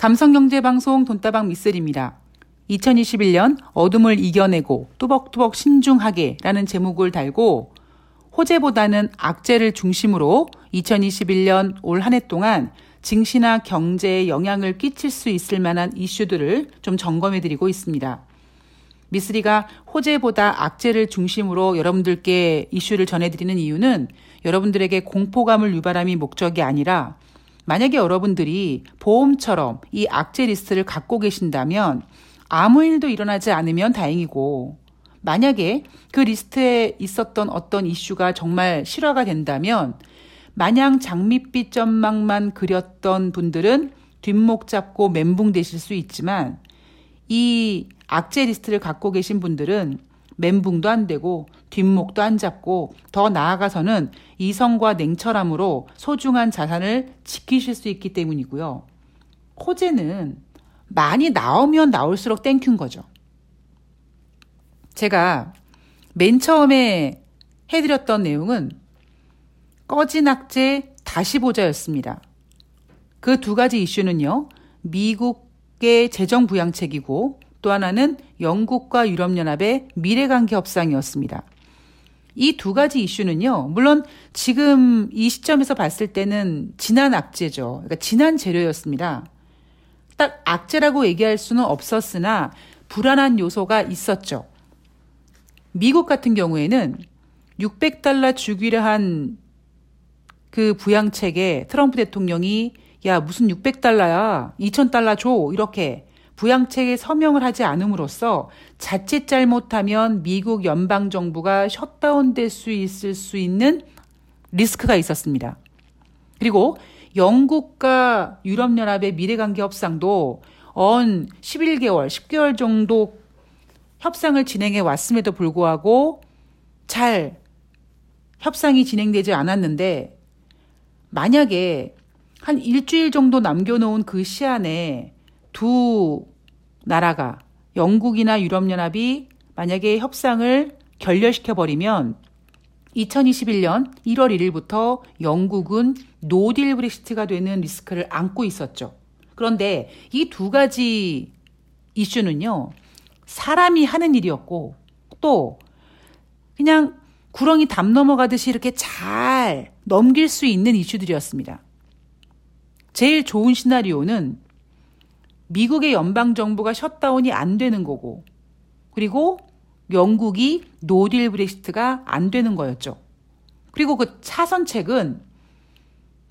감성경제방송 돈다방 미쓰리입니다. 2021년 어둠을 이겨내고 뚜벅뚜벅 신중하게 라는 제목을 달고 호재보다는 악재를 중심으로 2021년 올 한 해 동안 증시나 경제에 영향을 끼칠 수 있을 만한 이슈들을 좀 점검해 드리고 있습니다. 미쓰리가 호재보다 악재를 중심으로 여러분들께 이슈를 전해드리는 이유는 여러분들에게 공포감을 유발함이 목적이 아니라 만약에 여러분들이 보험처럼 이 악재 리스트를 갖고 계신다면 아무 일도 일어나지 않으면 다행이고 만약에 그 리스트에 있었던 어떤 이슈가 정말 실화가 된다면 마냥 장밋빛 전망만 그렸던 분들은 뒷목 잡고 멘붕 되실 수 있지만 이 악재 리스트를 갖고 계신 분들은 멘붕도 안 되고 뒷목도 안 잡고 더 나아가서는 이성과 냉철함으로 소중한 자산을 지키실 수 있기 때문이고요. 호재는 많이 나오면 나올수록 thank you인 거죠. 제가 맨 처음에 해드렸던 내용은 꺼진 악재 다시 보자였습니다. 그 두 가지 이슈는요, 미국의 재정 부양책이고 또 하나는 영국과 유럽연합의 미래관계 협상이었습니다. 이 두 가지 이슈는요, 물론 지금 이 시점에서 봤을 때는 지난 악재죠. 그러니까 지난 재료였습니다. 딱 악재라고 얘기할 수는 없었으나 불안한 요소가 있었죠. 미국 같은 경우에는 600달러 주기로 한그 부양책에 트럼프 대통령이 야, 무슨 600달러야. 2000달러 줘. 이렇게 부양책에 서명을 하지 않음으로써 자칫 잘못하면 미국 연방 정부가 셧다운될 수 있을 수 있는 리스크가 있었습니다. 그리고 영국과 유럽연합의 미래관계 협상도 언 11개월, 10개월 정도 협상을 진행해 왔음에도 불구하고 잘 협상이 진행되지 않았는데 만약에 한 일주일 정도 남겨놓은 그 시안에 두 나라가 영국이나 유럽연합이 만약에 협상을 결렬시켜 버리면 2021년 1월 1일부터 영국은 no deal Brexit가 되는 리스크를 안고 있었죠. 그런데 이 두 가지 이슈는요, 사람이 하는 일이었고, 또 그냥 구렁이 담 넘어가듯이 이렇게 잘 넘길 수 있는 이슈들이었습니다. 제일 좋은 시나리오는 미국의 연방 정부가 shutdown이 안 되는 거고, 그리고 영국이 no deal Brexit가 안 되는 거였죠. 그리고 그 차선책은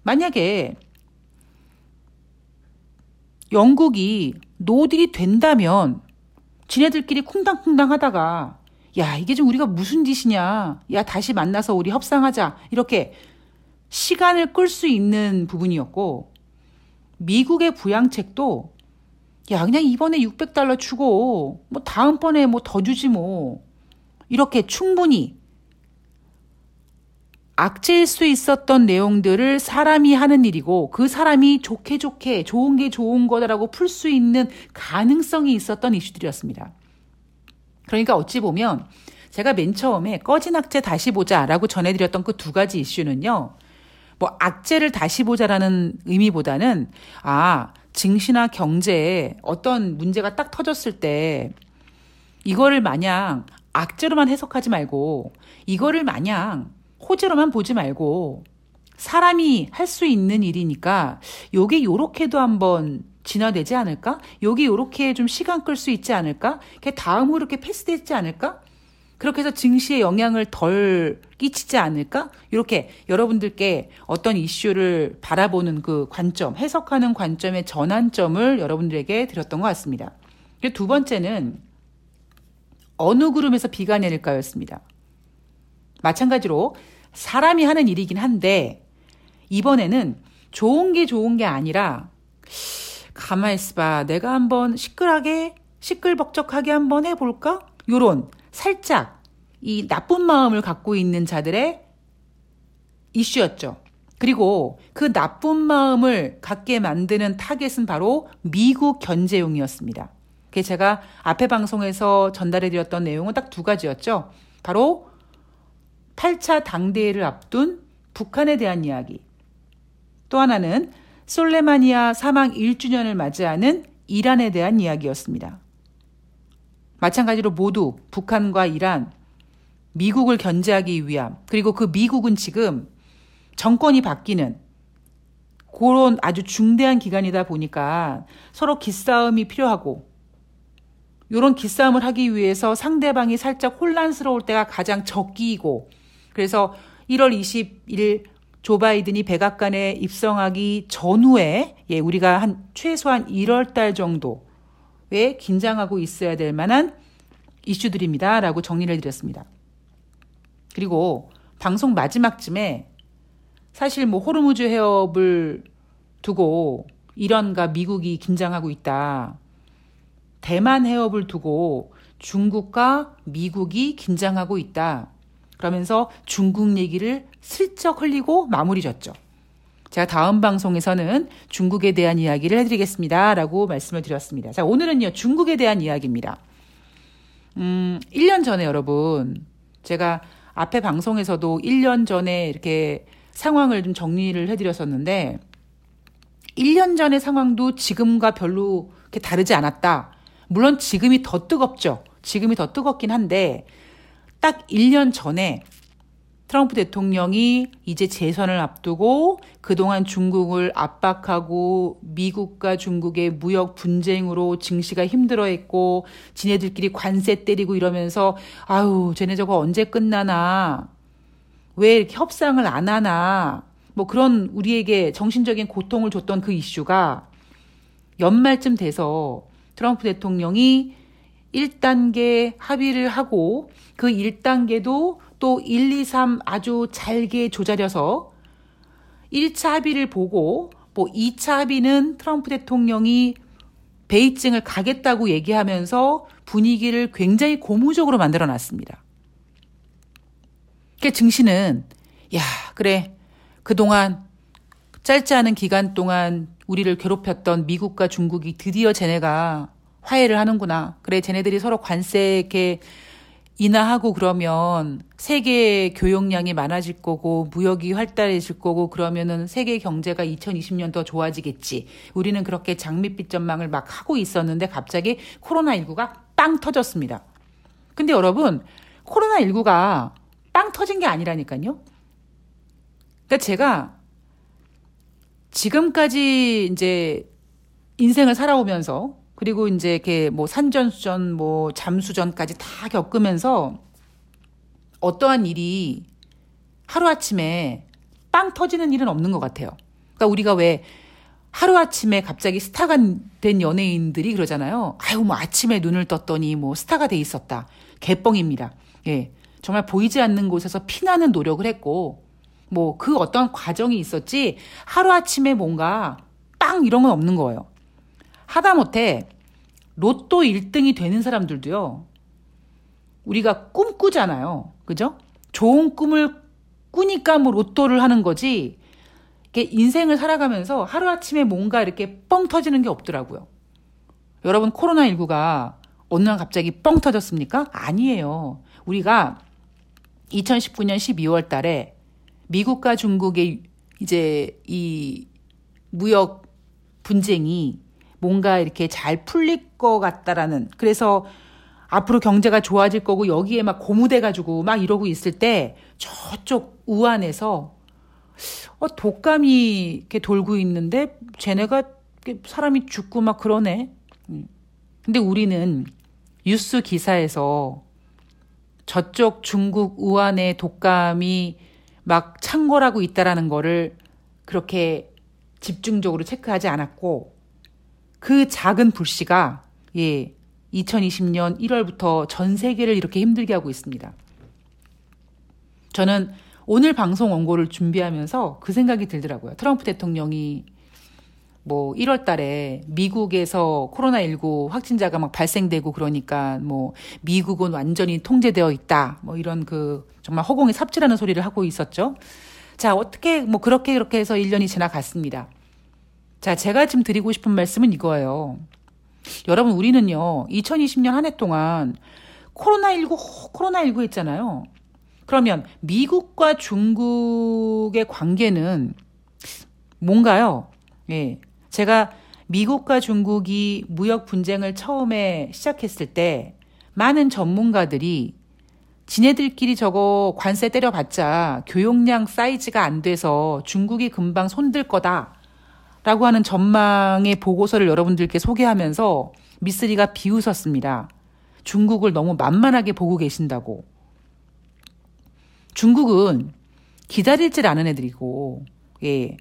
만약에 영국이 no deal이 된다면 지네들끼리 쿵당쿵당 하다가 야, 이게 좀 우리가 무슨 짓이냐. 야, 다시 만나서 우리 협상하자. 이렇게 시간을 끌 수 있는 부분이었고 미국의 부양책도 야, 그냥 이번에 600달러 주고, 뭐, 다음번에 뭐 더 주지 뭐. 이렇게 충분히 악재일 수 있었던 내용들을 사람이 하는 일이고, 그 사람이 좋게 좋게, 좋은 게 좋은 거다라고 풀 수 있는 가능성이 있었던 이슈들이었습니다. 그러니까 어찌 보면, 제가 맨 처음에 꺼진 악재 다시 보자라고 전해드렸던 그 두 가지 이슈는요, 뭐 악재를 다시 보자라는 의미보다는 아 증시나 경제에 어떤 문제가 딱 터졌을 때 이거를 마냥 악재로만 해석하지 말고 이거를 마냥 호재로만 보지 말고 사람이 할 수 있는 일이니까 요게 요렇게도 한번 진화되지 않을까? 요게 요렇게 좀 시간 끌 수 있지 않을까? 걔 다음으로 이렇게 패스되지 않을까? 그렇게 해서 증시에 영향을 덜 끼치지 않을까? 이렇게 여러분들께 어떤 이슈를 바라보는 그 관점, 해석하는 관점의 전환점을 여러분들에게 드렸던 것 같습니다. 두 번째는 어느 그룹에서 비가 내릴까였습니다. 마찬가지로 사람이 하는 일이긴 한데 이번에는 좋은 게 좋은 게 아니라 가만히 있어봐. 내가 한번 시끌하게 시끌벅적하게 한번 해볼까? 요런 살짝 이 나쁜 마음을 갖고 있는 자들의 이슈였죠. 그리고 그 나쁜 마음을 갖게 만드는 타겟은 바로 미국 견제용이었습니다. 그게 제가 앞에 방송에서 전달해 드렸던 내용은 딱 두 가지였죠. 바로 8차 당대회를 앞둔 북한에 대한 이야기. 또 하나는 솔레마니아 사망 1주년을 맞이하는 이란에 대한 이야기였습니다. 마찬가지로 모두 북한과 이란, 미국을 견제하기 위함, 그리고 그 미국은 지금 정권이 바뀌는 그런 아주 중대한 기간이다 보니까 서로 기싸움이 필요하고 이런 기싸움을 하기 위해서 상대방이 살짝 혼란스러울 때가 가장 적기이고 그래서 1월 20일 조 바이든이 백악관에 입성하기 전후에 예, 우리가 한 최소한 1월 달 정도에 긴장하고 있어야 될 만한 이슈들입니다라고 정리를 드렸습니다. 그리고 방송 마지막쯤에 사실 뭐 호르무즈 해협을 두고 이란과 미국이 긴장하고 있다. 대만 해협을 두고 중국과 미국이 긴장하고 있다. 그러면서 중국 얘기를 슬쩍 흘리고 마무리 졌죠. 제가 다음 방송에서는 중국에 대한 이야기를 해드리겠습니다. 라고 말씀을 드렸습니다. 자, 오늘은요, 중국에 대한 이야기입니다. 음, 1년 전에 여러분, 제가 앞에 방송에서도 1년 전에 이렇게 상황을 좀 정리를 해드렸었는데, 1년 전의 상황도 지금과 별로 그렇게 다르지 않았다. 물론 지금이 더 뜨겁죠. 지금이 더 뜨겁긴 한데, 딱 1년 전에 트럼프 대통령이 이제 재선을 앞두고 그동안 중국을 압박하고 미국과 중국의 무역 분쟁으로 증시가 힘들어했고 지네들끼리 관세 때리고 이러면서 아유 쟤네 저거 언제 끝나나? 왜 이렇게 협상을 안 하나? 뭐 그런 우리에게 정신적인 고통을 줬던 그 이슈가 연말쯤 돼서 트럼프 대통령이 1단계 합의를 하고 그 1단계도 또 1, 2, 3 아주 잘게 조자려서 1차 합의를 보고 뭐 2차 합의는 트럼프 대통령이 베이징을 가겠다고 얘기하면서 분위기를 굉장히 고무적으로 만들어 놨습니다. 그 증시는 야, 그래. 그동안 짧지 않은 기간 동안 우리를 괴롭혔던 미국과 중국이 드디어 쟤네가 화해를 하는구나. 그래, 쟤네들이 서로 관세 이렇게 인하하고 그러면 세계 교역량이 많아질 거고 무역이 활달해질 거고 그러면은 세계 경제가 2020년 더 좋아지겠지. 우리는 그렇게 장밋빛 전망을 막 하고 있었는데 갑자기 코로나19가 빵 터졌습니다. 근데 여러분, 코로나19가 빵 터진 게 아니라니까요. 그러니까 제가 지금까지 이제 인생을 살아오면서 그리고 이제 이렇게 뭐 산전수전, 뭐 잠수전까지 다 겪으면서 어떠한 일이 하루아침에 빵 터지는 일은 없는 것 같아요. 그러니까 우리가 왜 하루아침에 갑자기 스타가 된 연예인들이 그러잖아요. 아유, 뭐 아침에 눈을 떴더니 뭐 스타가 돼 있었다. 개뻥입니다. 예. 정말 보이지 않는 곳에서 피나는 노력을 했고, 뭐 그 어떤 과정이 있었지, 하루아침에 뭔가 빵 이런 건 없는 거예요. 하다못해 로또 1등이 되는 사람들도요. 우리가 꿈꾸잖아요. 그죠? 좋은 꿈을 꾸니까 뭐 로또를 하는 거지. 이렇게 인생을 살아가면서 하루아침에 뭔가 이렇게 뻥 터지는 게 없더라고요. 여러분 코로나19가 어느 날 갑자기 뻥 터졌습니까? 아니에요. 우리가 2019년 12월 달에 미국과 중국의 이제 이 무역 분쟁이 뭔가 이렇게 잘 풀릴 것 같다라는 그래서 앞으로 경제가 좋아질 거고 여기에 막 고무돼 가지고 막 이러고 있을 때 저쪽 우한에서 어 독감이 이렇게 돌고 있는데 쟤네가 사람이 죽고 막 그러네. 음. 근데 우리는 뉴스 기사에서 저쪽 중국 우한의 독감이 막 창궐하고 있다라는 거를 그렇게 집중적으로 체크하지 않았고 그 작은 불씨가 예, 2020년 1월부터 전 세계를 이렇게 힘들게 하고 있습니다. 저는 오늘 방송 원고를 준비하면서 그 생각이 들더라고요. 트럼프 대통령이 뭐 1월 달에 미국에서 코로나19 확진자가 막 발생되고 그러니까 뭐 미국은 완전히 통제되어 있다. 뭐 이런 그 정말 허공에 삽질하는 소리를 하고 있었죠. 자, 어떻게 뭐 그렇게 그렇게 해서 1년이 지나갔습니다. 자, 제가 지금 드리고 싶은 말씀은 이거예요. 여러분, 우리는요, 2020년 한 해 동안 코로나19, 코로나19 했잖아요. 그러면 미국과 중국의 관계는 뭔가요? 예. 제가 미국과 중국이 무역 분쟁을 처음에 시작했을 때 많은 전문가들이 지네들끼리 저거 관세 때려봤자 교역량 사이즈가 안 돼서 중국이 금방 손들 거다. 라고 하는 전망의 보고서를 여러분들께 소개하면서 미쓰리가 비웃었습니다. 중국을 너무 만만하게 보고 계신다고. 중국은 기다릴 줄 아는 애들이고, 예.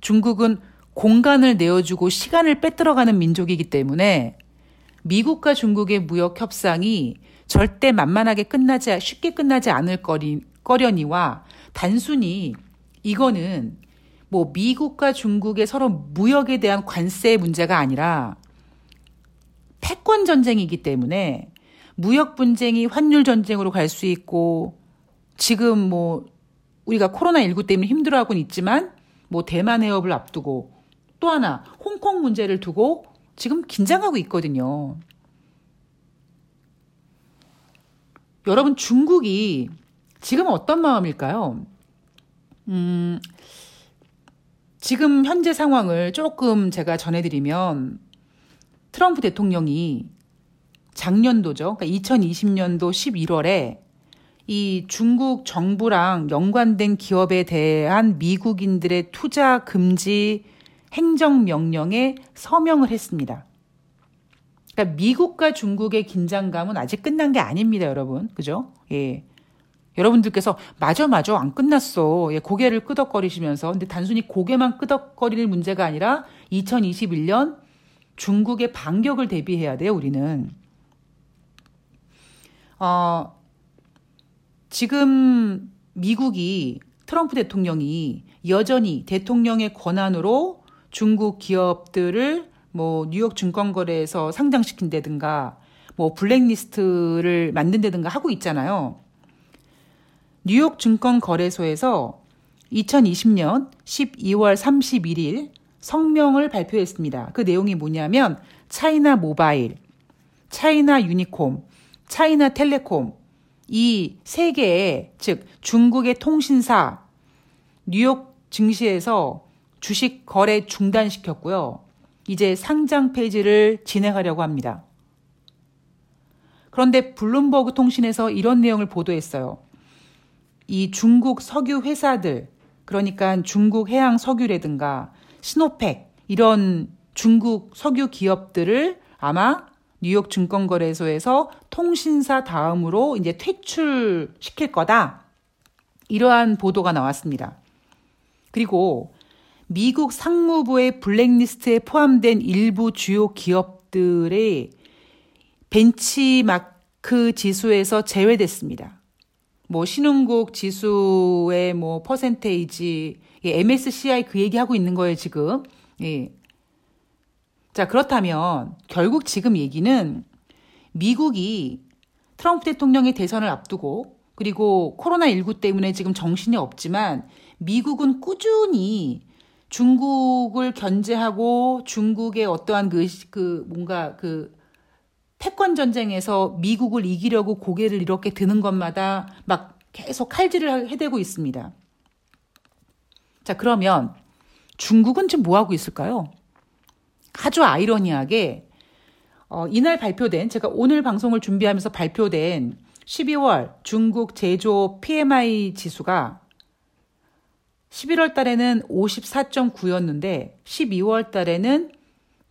중국은 공간을 내어주고 시간을 빼들어가는 민족이기 때문에 미국과 중국의 무역 협상이 절대 만만하게 끝나지, 쉽게 끝나지 않을 거리, 거려니와 단순히 이거는 뭐 미국과 중국의 서로 무역에 대한 관세 문제가 아니라 패권 전쟁이기 때문에 무역 분쟁이 환율 전쟁으로 갈 수 있고 지금 뭐 우리가 코로나19 때문에 힘들어하고는 있지만 뭐 대만 해협을 앞두고 또 하나 홍콩 문제를 두고 지금 긴장하고 있거든요. 여러분 중국이 지금 어떤 마음일까요? 음, 지금 현재 상황을 조금 제가 전해드리면 트럼프 대통령이 작년도죠. 그러니까 2020년도 11월에 이 중국 정부랑 연관된 기업에 대한 미국인들의 투자 금지 행정명령에 서명을 했습니다. 그러니까 미국과 중국의 긴장감은 아직 끝난 게 아닙니다, 여러분. 그죠? 예. 여러분들께서 맞아 맞아 안 끝났어. 예, 고개를 끄덕거리시면서 근데 단순히 고개만 끄덕거리는 문제가 아니라 2021년 중국의 반격을 대비해야 돼요, 우리는. 어, 지금 미국이 트럼프 대통령이 여전히 대통령의 권한으로 중국 기업들을 뭐 뉴욕 증권거래에서 상장시킨다든가 뭐 블랙리스트를 만든다든가 하고 있잖아요. 뉴욕 증권거래소에서 2020년 12월 31일 성명을 발표했습니다. 그 내용이 뭐냐면 차이나 모바일, 차이나 유니콤, 차이나 텔레콤 이 세 개의 즉 중국의 통신사 뉴욕 증시에서 주식 거래 중단시켰고요. 이제 상장 폐지를 진행하려고 합니다. 그런데 블룸버그 통신에서 이런 내용을 보도했어요. 이 중국 석유 회사들, 그러니까 중국 해양 석유라든가 스노펙 이런 중국 석유 기업들을 아마 뉴욕 증권거래소에서 통신사 다음으로 이제 퇴출시킬 거다. 이러한 보도가 나왔습니다. 그리고 미국 상무부의 블랙리스트에 포함된 일부 주요 기업들의 벤치마크 지수에서 제외됐습니다. 뭐 신흥국 지수의 뭐 퍼센테이지 MSCI 그 얘기하고 있는 거예요, 지금. 예. 자, 그렇다면 결국 지금 얘기는 미국이 트럼프 대통령의 대선을 앞두고 그리고 코로나19 때문에 지금 정신이 없지만 미국은 꾸준히 중국을 견제하고 중국의 어떠한 그, 그 뭔가 그 패권 전쟁에서 미국을 이기려고 고개를 이렇게 드는 것마다 막 계속 칼질을 해대고 있습니다. 자, 그러면 중국은 지금 뭐 하고 있을까요? 아주 아이러니하게 어, 이날 발표된 제가 오늘 방송을 준비하면서 발표된 12월 중국 제조 PMI 지수가 11월 달에는 54.9였는데 12월 달에는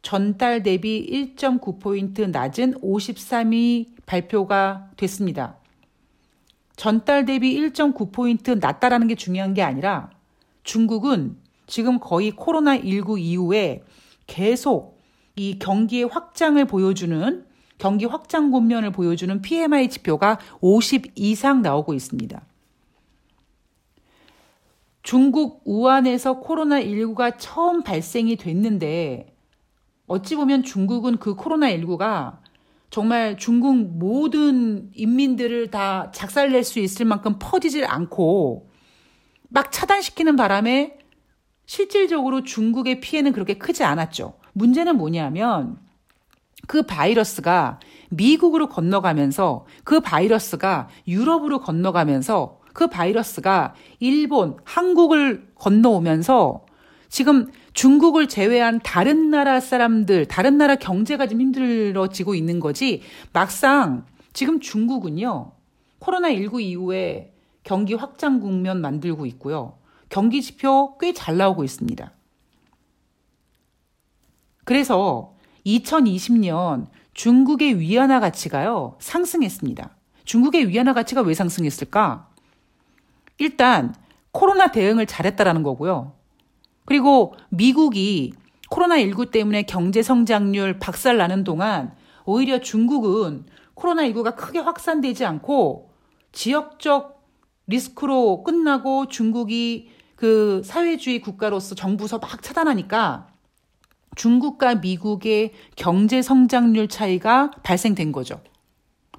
전달 대비 1.9포인트 낮은 53이 발표가 됐습니다. 전달 대비 1.9포인트 낮다라는 게 중요한 게 아니라 중국은 지금 거의 코로나19 이후에 계속 이 경기의 확장을 보여주는 경기 확장 국면을 보여주는 PMI 지표가 50 이상 나오고 있습니다. 중국 우한에서 코로나19가 처음 발생이 됐는데 어찌 보면 중국은 그 코로나19가 정말 중국 모든 인민들을 다 작살낼 수 있을 만큼 퍼지질 않고 막 차단시키는 바람에 실질적으로 중국의 피해는 그렇게 크지 않았죠. 문제는 뭐냐면 그 바이러스가 미국으로 건너가면서 그 바이러스가 유럽으로 건너가면서 그 바이러스가 일본, 한국을 건너오면서 지금 중국을 제외한 다른 나라 사람들, 다른 나라 경제가 좀 힘들어지고 있는 거지, 막상 지금 중국은요, 코로나19 이후에 경기 확장 국면 만들고 있고요. 경기 지표 꽤 잘 나오고 있습니다. 그래서 2020년 중국의 위안화 가치가요, 상승했습니다. 중국의 위안화 가치가 왜 상승했을까? 일단, 코로나 대응을 잘했다라는 거고요. 그리고 미국이 코로나19 때문에 경제 성장률 박살 나는 동안 오히려 중국은 코로나19가 크게 확산되지 않고 지역적 리스크로 끝나고 중국이 그 사회주의 국가로서 정부서 막 차단하니까 중국과 미국의 경제 성장률 차이가 발생된 거죠.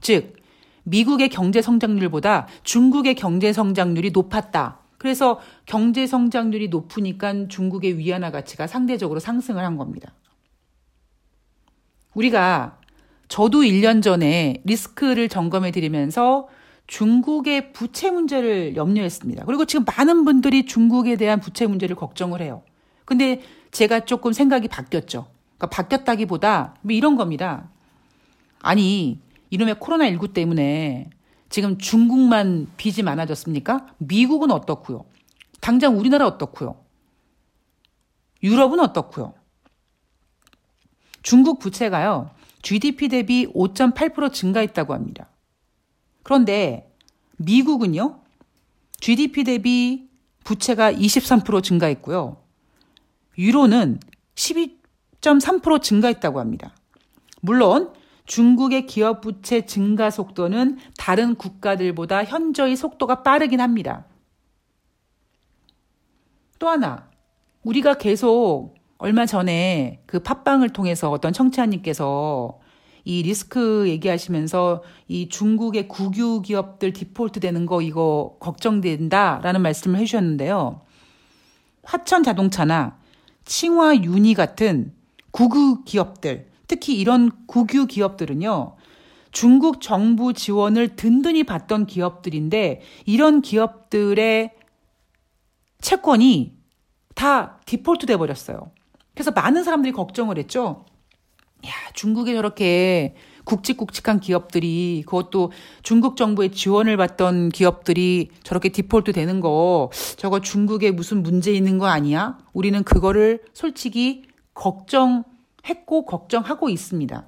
즉, 미국의 경제 성장률보다 중국의 경제 성장률이 높았다. 그래서 경제 성장률이 높으니까 중국의 위안화 가치가 상대적으로 상승을 한 겁니다. 우리가 저도 1년 전에 리스크를 점검해 드리면서 중국의 부채 문제를 염려했습니다. 그리고 지금 많은 분들이 중국에 대한 부채 문제를 걱정을 해요. 근데 제가 조금 생각이 바뀌었죠. 그러니까 바뀌었다기보다 뭐 이런 겁니다. 아니, 이놈의 코로나19 때문에 지금 중국만 빚이 많아졌습니까? 미국은 어떻고요? 당장 우리나라 어떻고요? 유럽은 어떻고요? 중국 부채가요. GDP 대비 5.8% 증가했다고 합니다. 그런데 미국은요, GDP 대비 부채가 23% 증가했고요. 유로는 12.3% 증가했다고 합니다. 물론 중국의 기업 부채 증가 속도는 다른 국가들보다 현저히 속도가 빠르긴 합니다. 또 하나, 우리가 계속 얼마 전에 그 팟빵을 통해서 어떤 청취자님께서 이 리스크 얘기하시면서 이 중국의 국유 기업들 디폴트 되는 거 이거 걱정된다라는 말씀을 해주셨는데요. 화천 자동차나 칭화 유니 같은 국유 기업들, 특히 이런 국유 기업들은요, 중국 정부 지원을 든든히 받던 기업들인데 이런 기업들의 채권이 다 디폴트 돼 버렸어요. 그래서 많은 사람들이 걱정을 했죠. 야, 중국에 저렇게 굵직굵직한 기업들이 그것도 중국 정부의 지원을 받던 기업들이 저렇게 디폴트 되는 거 저거 중국에 무슨 문제 있는 거 아니야? 우리는 그거를 솔직히 걱정 했고 걱정하고 있습니다.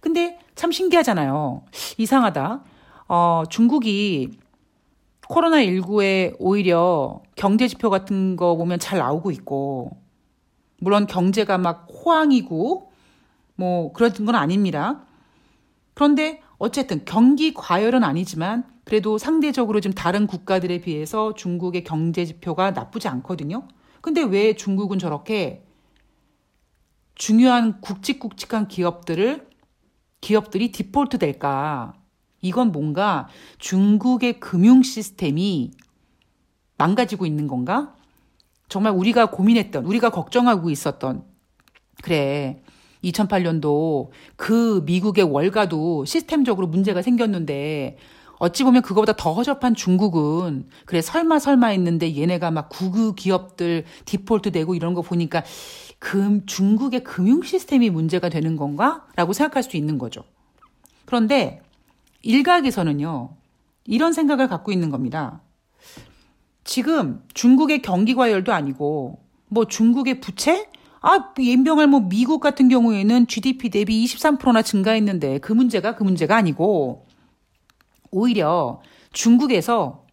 근데 참 신기하잖아요. 이상하다. 어, 중국이 코로나19에 오히려 경제 지표 같은 거 보면 잘 나오고 있고, 물론 경제가 막 호황이고, 뭐 그런 건 아닙니다. 그런데 어쨌든 경기 과열은 아니지만 그래도 상대적으로 좀 다른 국가들에 비해서 중국의 경제 지표가 나쁘지 않거든요. 근데 왜 중국은 저렇게 중요한 굵직굵직한 기업들을 기업들이 디폴트 될까? 이건 뭔가 중국의 금융 시스템이 망가지고 있는 건가? 정말 우리가 고민했던, 우리가 걱정하고 있었던, 그래. 2008년도 그 미국의 월가도 시스템적으로 문제가 생겼는데 어찌 보면 그거보다 더 허접한 중국은 그래 설마 설마 했는데 얘네가 막 구구 기업들 디폴트 되고 이런 거 보니까 금 중국의 금융 시스템이 문제가 되는 건가라고 생각할 수 있는 거죠. 그런데 일각에서는요. 이런 생각을 갖고 있는 겁니다. 지금 중국의 경기 과열도 아니고 뭐 중국의 부채 아, 연병할 뭐 미국 같은 경우에는 GDP 대비 23%나 증가했는데 그 문제가 그 문제가 아니고 오히려 중국에서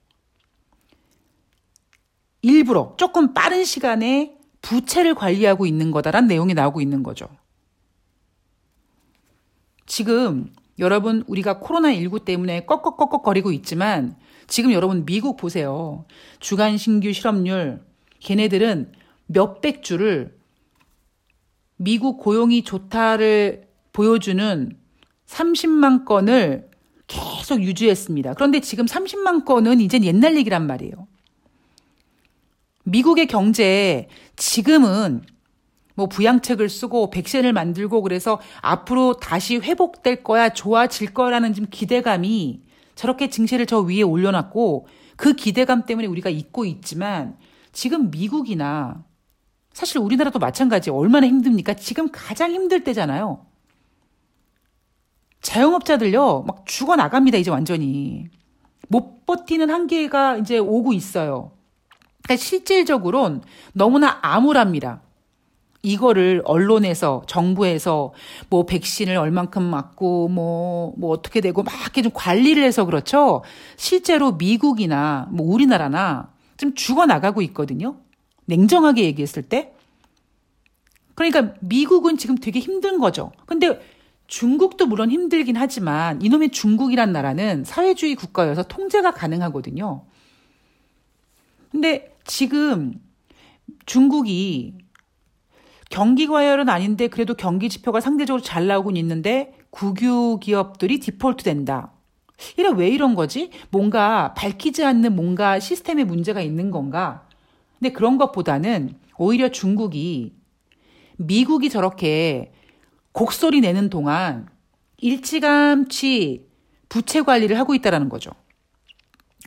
일부러 조금 빠른 시간에 부채를 관리하고 있는 거다란 내용이 나오고 있는 거죠. 지금 여러분 우리가 코로나19 때문에 꺽꺽꺽꺽거리고 있지만 지금 여러분 미국 보세요. 주간 신규 실업률 걔네들은 몇백 주를 미국 고용이 좋다를 보여주는 30만 건을 계속 유지했습니다. 그런데 지금 30만 건은 이젠 옛날 얘기란 말이에요. 미국의 경제 지금은 뭐 부양책을 쓰고 백신을 만들고 그래서 앞으로 다시 회복될 거야 좋아질 거라는 좀 기대감이 저렇게 증시를 저 위에 올려놨고 그 기대감 때문에 우리가 잊고 있지만 지금 미국이나 사실 우리나라도 마찬가지. 얼마나 힘듭니까? 지금 가장 힘들 때잖아요. 자영업자들요, 막 죽어 나갑니다, 이제 완전히. 못 버티는 한계가 이제 오고 있어요. 그러니까 실질적으로는 너무나 암울합니다. 이거를 언론에서 정부에서 뭐 백신을 얼만큼 맞고 뭐뭐 뭐 어떻게 되고 막 이렇게 좀 관리를 해서 그렇죠. 실제로 미국이나 뭐 우리나라나 좀 죽어 나가고 있거든요. 냉정하게 얘기했을 때. 그러니까 미국은 지금 되게 힘든 거죠. 근데 중국도 물론 힘들긴 하지만 이놈의 중국이란 나라는 사회주의 국가여서 통제가 가능하거든요. 근데 지금 중국이 경기 과열은 아닌데 그래도 경기 지표가 상대적으로 잘 나오곤 있는데 국유 기업들이 디폴트 된다. 이래 왜 이런 거지? 뭔가 밝히지 않는 뭔가 시스템에 문제가 있는 건가? 근데 그런 것보다는 오히려 중국이 미국이 저렇게 곡소리 내는 동안 일찌감치 부채 관리를 하고 있다라는 거죠.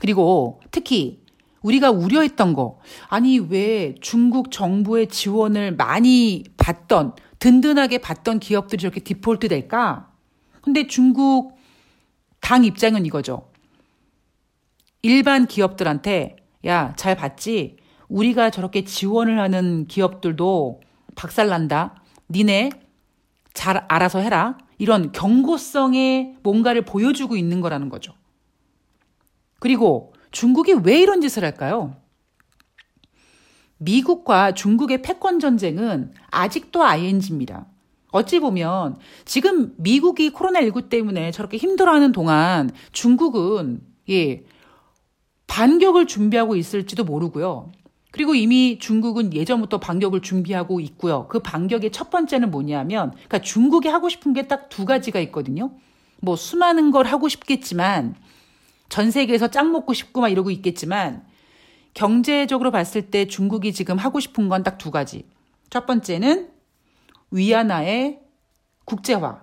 그리고 특히 우리가 우려했던 거, 아니, 왜 중국 정부의 지원을 많이 받던, 든든하게 받던 기업들이 저렇게 디폴트 될까? 근데 중국 당 입장은 이거죠. 일반 기업들한테, 야, 잘 봤지? 우리가 저렇게 지원을 하는 기업들도 박살난다. 니네 잘 알아서 해라. 이런 경고성의 뭔가를 보여주고 있는 거라는 거죠. 그리고 중국이 왜 이런 짓을 할까요? 미국과 중국의 패권 전쟁은 아직도 ING입니다. 어찌 보면 지금 미국이 코로나19 때문에 저렇게 힘들어하는 동안 중국은 예, 반격을 준비하고 있을지도 모르고요. 그리고 이미 중국은 예전부터 반격을 준비하고 있고요. 그 반격의 첫 번째는 뭐냐면, 그러니까 중국이 하고 싶은 게 딱 두 가지가 있거든요. 뭐 수많은 걸 하고 싶겠지만, 전 세계에서 짱 먹고 싶고 막 이러고 있겠지만 경제적으로 봤을 때 중국이 지금 하고 싶은 건 딱 두 가지. 첫 번째는 위안화의 국제화.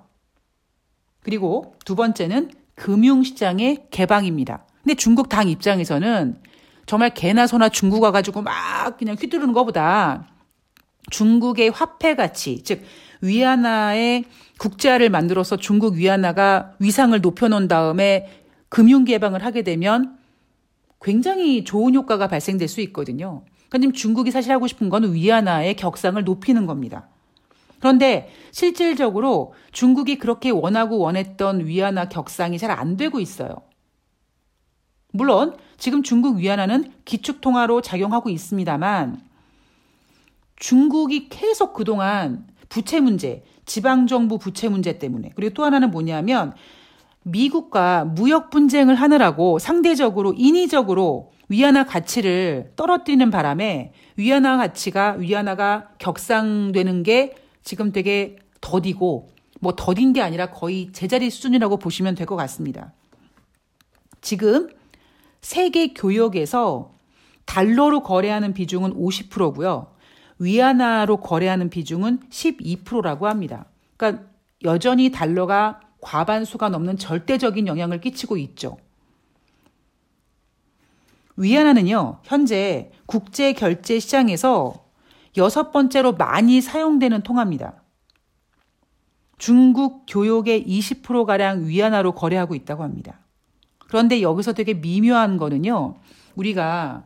그리고 두 번째는 금융시장의 개방입니다. 근데 중국 당 입장에서는 정말 개나 소나 중국 와가지고 막 그냥 휘두르는 것보다 중국의 화폐 가치, 즉 위안화의 국제화를 만들어서 중국 위안화가 위상을 높여놓은 다음에 금융 개방을 하게 되면 굉장히 좋은 효과가 발생될 수 있거든요. 그러니까 중국이 사실 하고 싶은 건 위안화의 격상을 높이는 겁니다. 그런데 실질적으로 중국이 그렇게 원하고 원했던 위안화 격상이 잘 안 되고 있어요. 물론 지금 중국 위안화는 기축통화로 작용하고 있습니다만 중국이 계속 그동안 부채 문제, 지방정부 부채 문제 때문에 그리고 또 하나는 뭐냐면 미국과 무역 분쟁을 하느라고 상대적으로 인위적으로 위안화 가치를 떨어뜨리는 바람에 위안화 가치가 위안화가 격상되는 게 지금 되게 더디고 뭐 더딘 게 아니라 거의 제자리 수준이라고 보시면 될 것 같습니다. 지금 세계 교역에서 달러로 거래하는 비중은 50%고요. 위안화로 거래하는 비중은 12%라고 합니다. 그러니까 여전히 달러가 과반수가 넘는 절대적인 영향을 끼치고 있죠. 위안화는요, 현재 국제 결제 시장에서 여섯 번째로 많이 사용되는 통화입니다. 중국 교역의 20%가량 위안화로 거래하고 있다고 합니다. 그런데 여기서 되게 미묘한 거는요, 우리가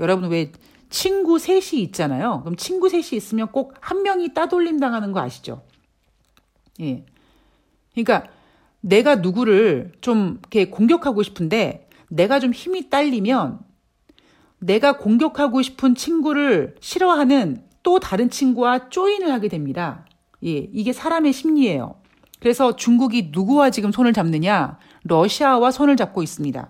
여러분 왜 친구 셋이 있잖아요. 그럼 친구 셋이 있으면 꼭 한 명이 따돌림 당하는 거 아시죠? 예. 그러니까 내가 누구를 좀 이렇게 공격하고 싶은데 내가 좀 힘이 딸리면 내가 공격하고 싶은 친구를 싫어하는 또 다른 친구와 조인을 하게 됩니다. 예, 이게 사람의 심리예요. 그래서 중국이 누구와 지금 손을 잡느냐? 러시아와 손을 잡고 있습니다.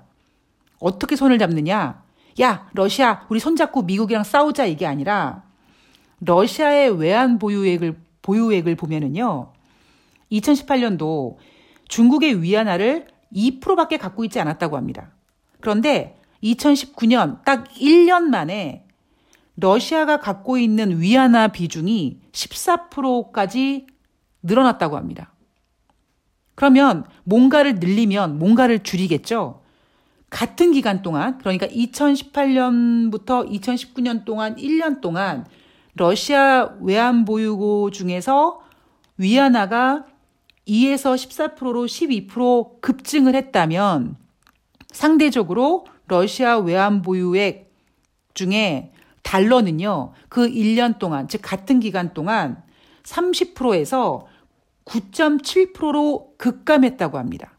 어떻게 손을 잡느냐? 야, 러시아, 우리 손잡고 미국이랑 싸우자 이게 아니라 러시아의 외환 보유액을 보유액을 보면은요. 2018년도 중국의 위안화를 2%밖에 갖고 있지 않았다고 합니다. 그런데 2019년 딱 1년 만에 러시아가 갖고 있는 위안화 비중이 14%까지 늘어났다고 합니다. 그러면 뭔가를 늘리면 뭔가를 줄이겠죠? 같은 기간 동안, 그러니까 2018년부터 2019년 동안 1년 동안 러시아 외환 보유고 중에서 위안화가 2에서 14%로 12% 급증을 했다면 상대적으로 러시아 외환 보유액 중에 달러는요, 그 1년 동안, 즉 같은 기간 동안 30%에서 9.7%로 급감했다고 합니다.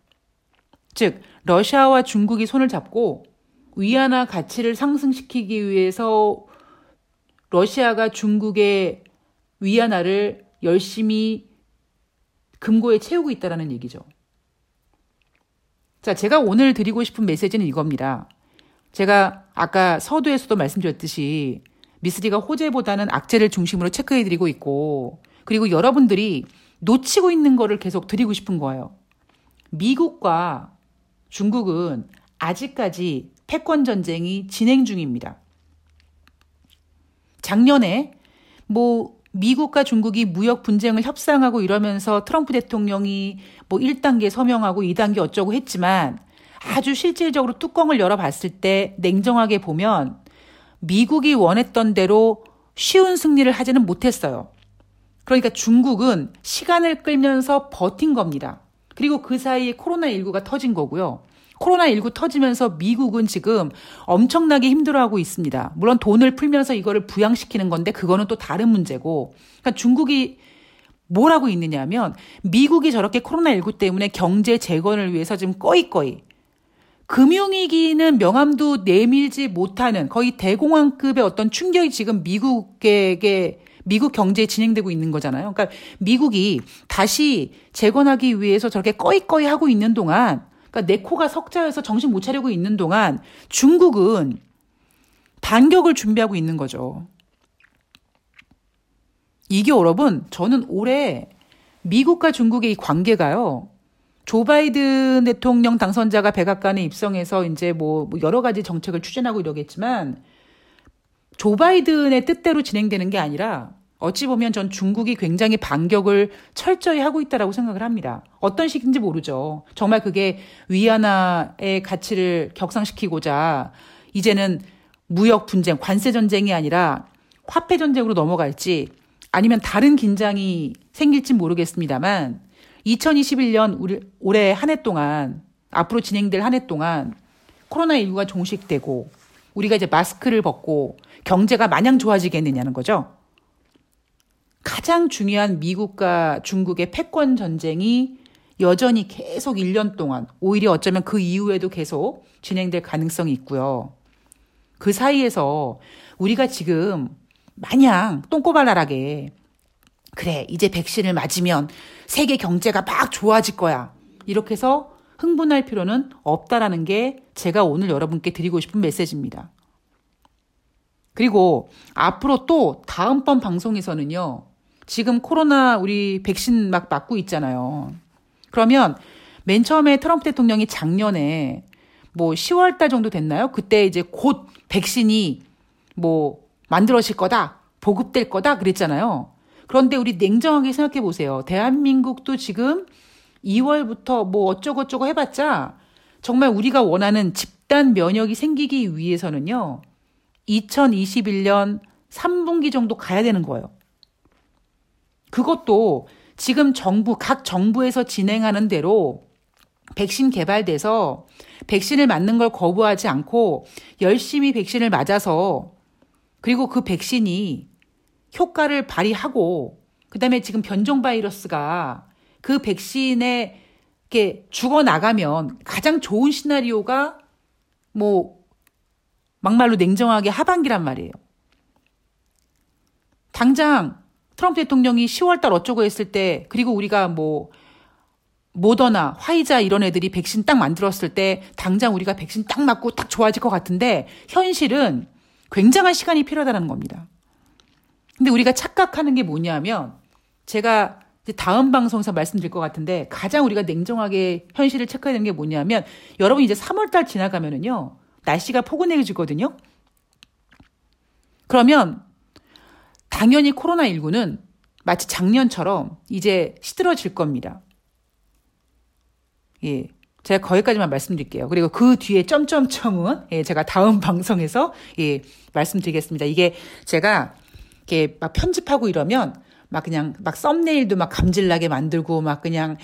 즉, 러시아와 중국이 손을 잡고 위안화 가치를 상승시키기 위해서 러시아가 중국의 위안화를 열심히 금고에 채우고 있다라는 얘기죠. 자, 제가 오늘 드리고 싶은 메시지는 이겁니다. 제가 아까 서두에서도 말씀드렸듯이 미스리가 호재보다는 악재를 중심으로 체크해드리고 있고, 그리고 여러분들이 놓치고 있는 거를 계속 드리고 싶은 거예요. 미국과 중국은 아직까지 패권 전쟁이 진행 중입니다. 작년에 뭐 미국과 중국이 무역 분쟁을 협상하고 이러면서 트럼프 대통령이 뭐 1단계 서명하고 2단계 어쩌고 했지만 아주 실질적으로 뚜껑을 열어봤을 때 냉정하게 보면 미국이 원했던 대로 쉬운 승리를 하지는 못했어요. 그러니까 중국은 시간을 끌면서 버틴 겁니다. 그리고 그 사이에 코로나19가 터진 거고요. 코로나19 터지면서 미국은 지금 엄청나게 힘들어하고 있습니다. 물론 돈을 풀면서 이거를 부양시키는 건데 그거는 또 다른 문제고. 그러니까 중국이 뭘 하고 있느냐면 미국이 저렇게 코로나19 때문에 경제 재건을 위해서 지금 꺼이꺼이 금융위기는 명함도 내밀지 못하는 거의 대공황급의 어떤 충격이 지금 미국에게 미국 경제에 진행되고 있는 거잖아요. 그러니까 미국이 다시 재건하기 위해서 저렇게 꺼이꺼이 하고 있는 동안 그러니까 내 코가 석자여서 정신 못 차리고 있는 동안 중국은 반격을 준비하고 있는 거죠. 이게 여러분, 저는 올해 미국과 중국의 이 관계가요. 조 바이든 대통령 당선자가 백악관에 입성해서 이제 뭐, 뭐 여러 가지 정책을 추진하고 이러겠지만 조 바이든의 뜻대로 진행되는 게 아니라 어찌 보면 전 중국이 굉장히 반격을 철저히 하고 있다라고 생각을 합니다. 어떤 식인지 모르죠. 정말 그게 위안화의 가치를 격상시키고자 이제는 무역 분쟁, 관세 전쟁이 아니라 화폐 전쟁으로 넘어갈지 아니면 다른 긴장이 생길지 모르겠습니다만 2021년 우리 올해 한 해 동안 앞으로 진행될 한 해 동안 코로나19가 종식되고 우리가 이제 마스크를 벗고 경제가 마냥 좋아지겠느냐는 거죠. 가장 중요한 미국과 중국의 패권 전쟁이 여전히 계속 1년 동안, 오히려 어쩌면 그 이후에도 계속 진행될 가능성이 있고요. 그 사이에서 우리가 지금 마냥 똥꼬발랄하게 그래, 이제 백신을 맞으면 세계 경제가 막 좋아질 거야. 이렇게 해서 흥분할 필요는 없다라는 게 제가 오늘 여러분께 드리고 싶은 메시지입니다. 그리고 앞으로 또 다음번 방송에서는요, 지금 코로나 우리 백신 막 맞고 있잖아요. 그러면 맨 처음에 트럼프 대통령이 작년에 뭐 10월 달 정도 됐나요? 그때 이제 곧 백신이 뭐 만들어질 거다, 보급될 거다 그랬잖아요. 그런데 우리 냉정하게 생각해 보세요. 대한민국도 지금 2월부터 뭐 어쩌고저쩌고 해봤자 정말 우리가 원하는 집단 면역이 생기기 위해서는요. 2021년 3분기 정도 가야 되는 거예요. 그것도 지금 정부, 각 정부에서 진행하는 대로 백신 개발돼서 백신을 맞는 걸 거부하지 않고 열심히 백신을 맞아서 그리고 그 백신이 효과를 발휘하고 그다음에 지금 변종 바이러스가 그 백신에 이렇게 죽어 나가면 가장 좋은 시나리오가 뭐 막말로 냉정하게 하반기란 말이에요. 당장 트럼프 대통령이 10월 달 어쩌고 했을 때 그리고 우리가 뭐 모더나, 화이자 이런 애들이 백신 딱 만들었을 때 당장 우리가 백신 딱 맞고 딱 좋아질 것 같은데 현실은 굉장한 시간이 필요하다는 겁니다. 근데 우리가 착각하는 게 뭐냐면 제가 다음 방송에서 말씀드릴 것 같은데 가장 우리가 냉정하게 현실을 체크해야 되는 게 뭐냐면 여러분 이제 3월 달 지나가면은요. 날씨가 포근해지거든요. 그러면 당연히 코로나19는 마치 작년처럼 이제 시들어질 겁니다. 예. 제가 거기까지만 말씀드릴게요. 그리고 그 뒤에 점점점은 예, 제가 다음 방송에서 예, 말씀드리겠습니다. 이게 제가 이렇게 막 편집하고 이러면 막 그냥 막 썸네일도 막 감질나게 만들고 막 그냥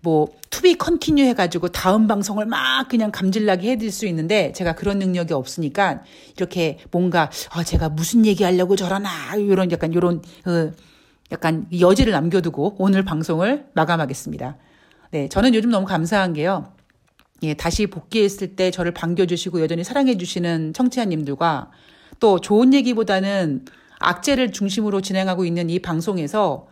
뭐 to be continue 해가지고 다음 방송을 막 그냥 감질나게 해드릴 수 있는데 제가 그런 능력이 없으니까 이렇게 뭔가 아 제가 무슨 얘기하려고 저러나 이런 약간 이런 어 약간 여지를 남겨두고 오늘 방송을 마감하겠습니다. 네, 저는 요즘 너무 감사한 게요. 예, 다시 복귀했을 때 저를 반겨주시고 여전히 사랑해주시는 청취자님들과 또 좋은 얘기보다는 악재를 중심으로 진행하고 있는 이 방송에서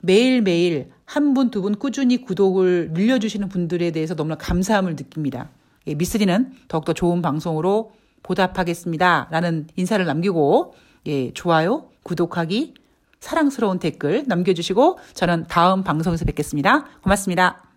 매일매일 한 분, 두 분 꾸준히 구독을 늘려주시는 분들에 대해서 너무나 감사함을 느낍니다. 예, 미스리는 더욱더 좋은 방송으로 보답하겠습니다. 라는 인사를 남기고, 예, 좋아요, 구독하기, 사랑스러운 댓글 남겨주시고, 저는 다음 방송에서 뵙겠습니다. 고맙습니다.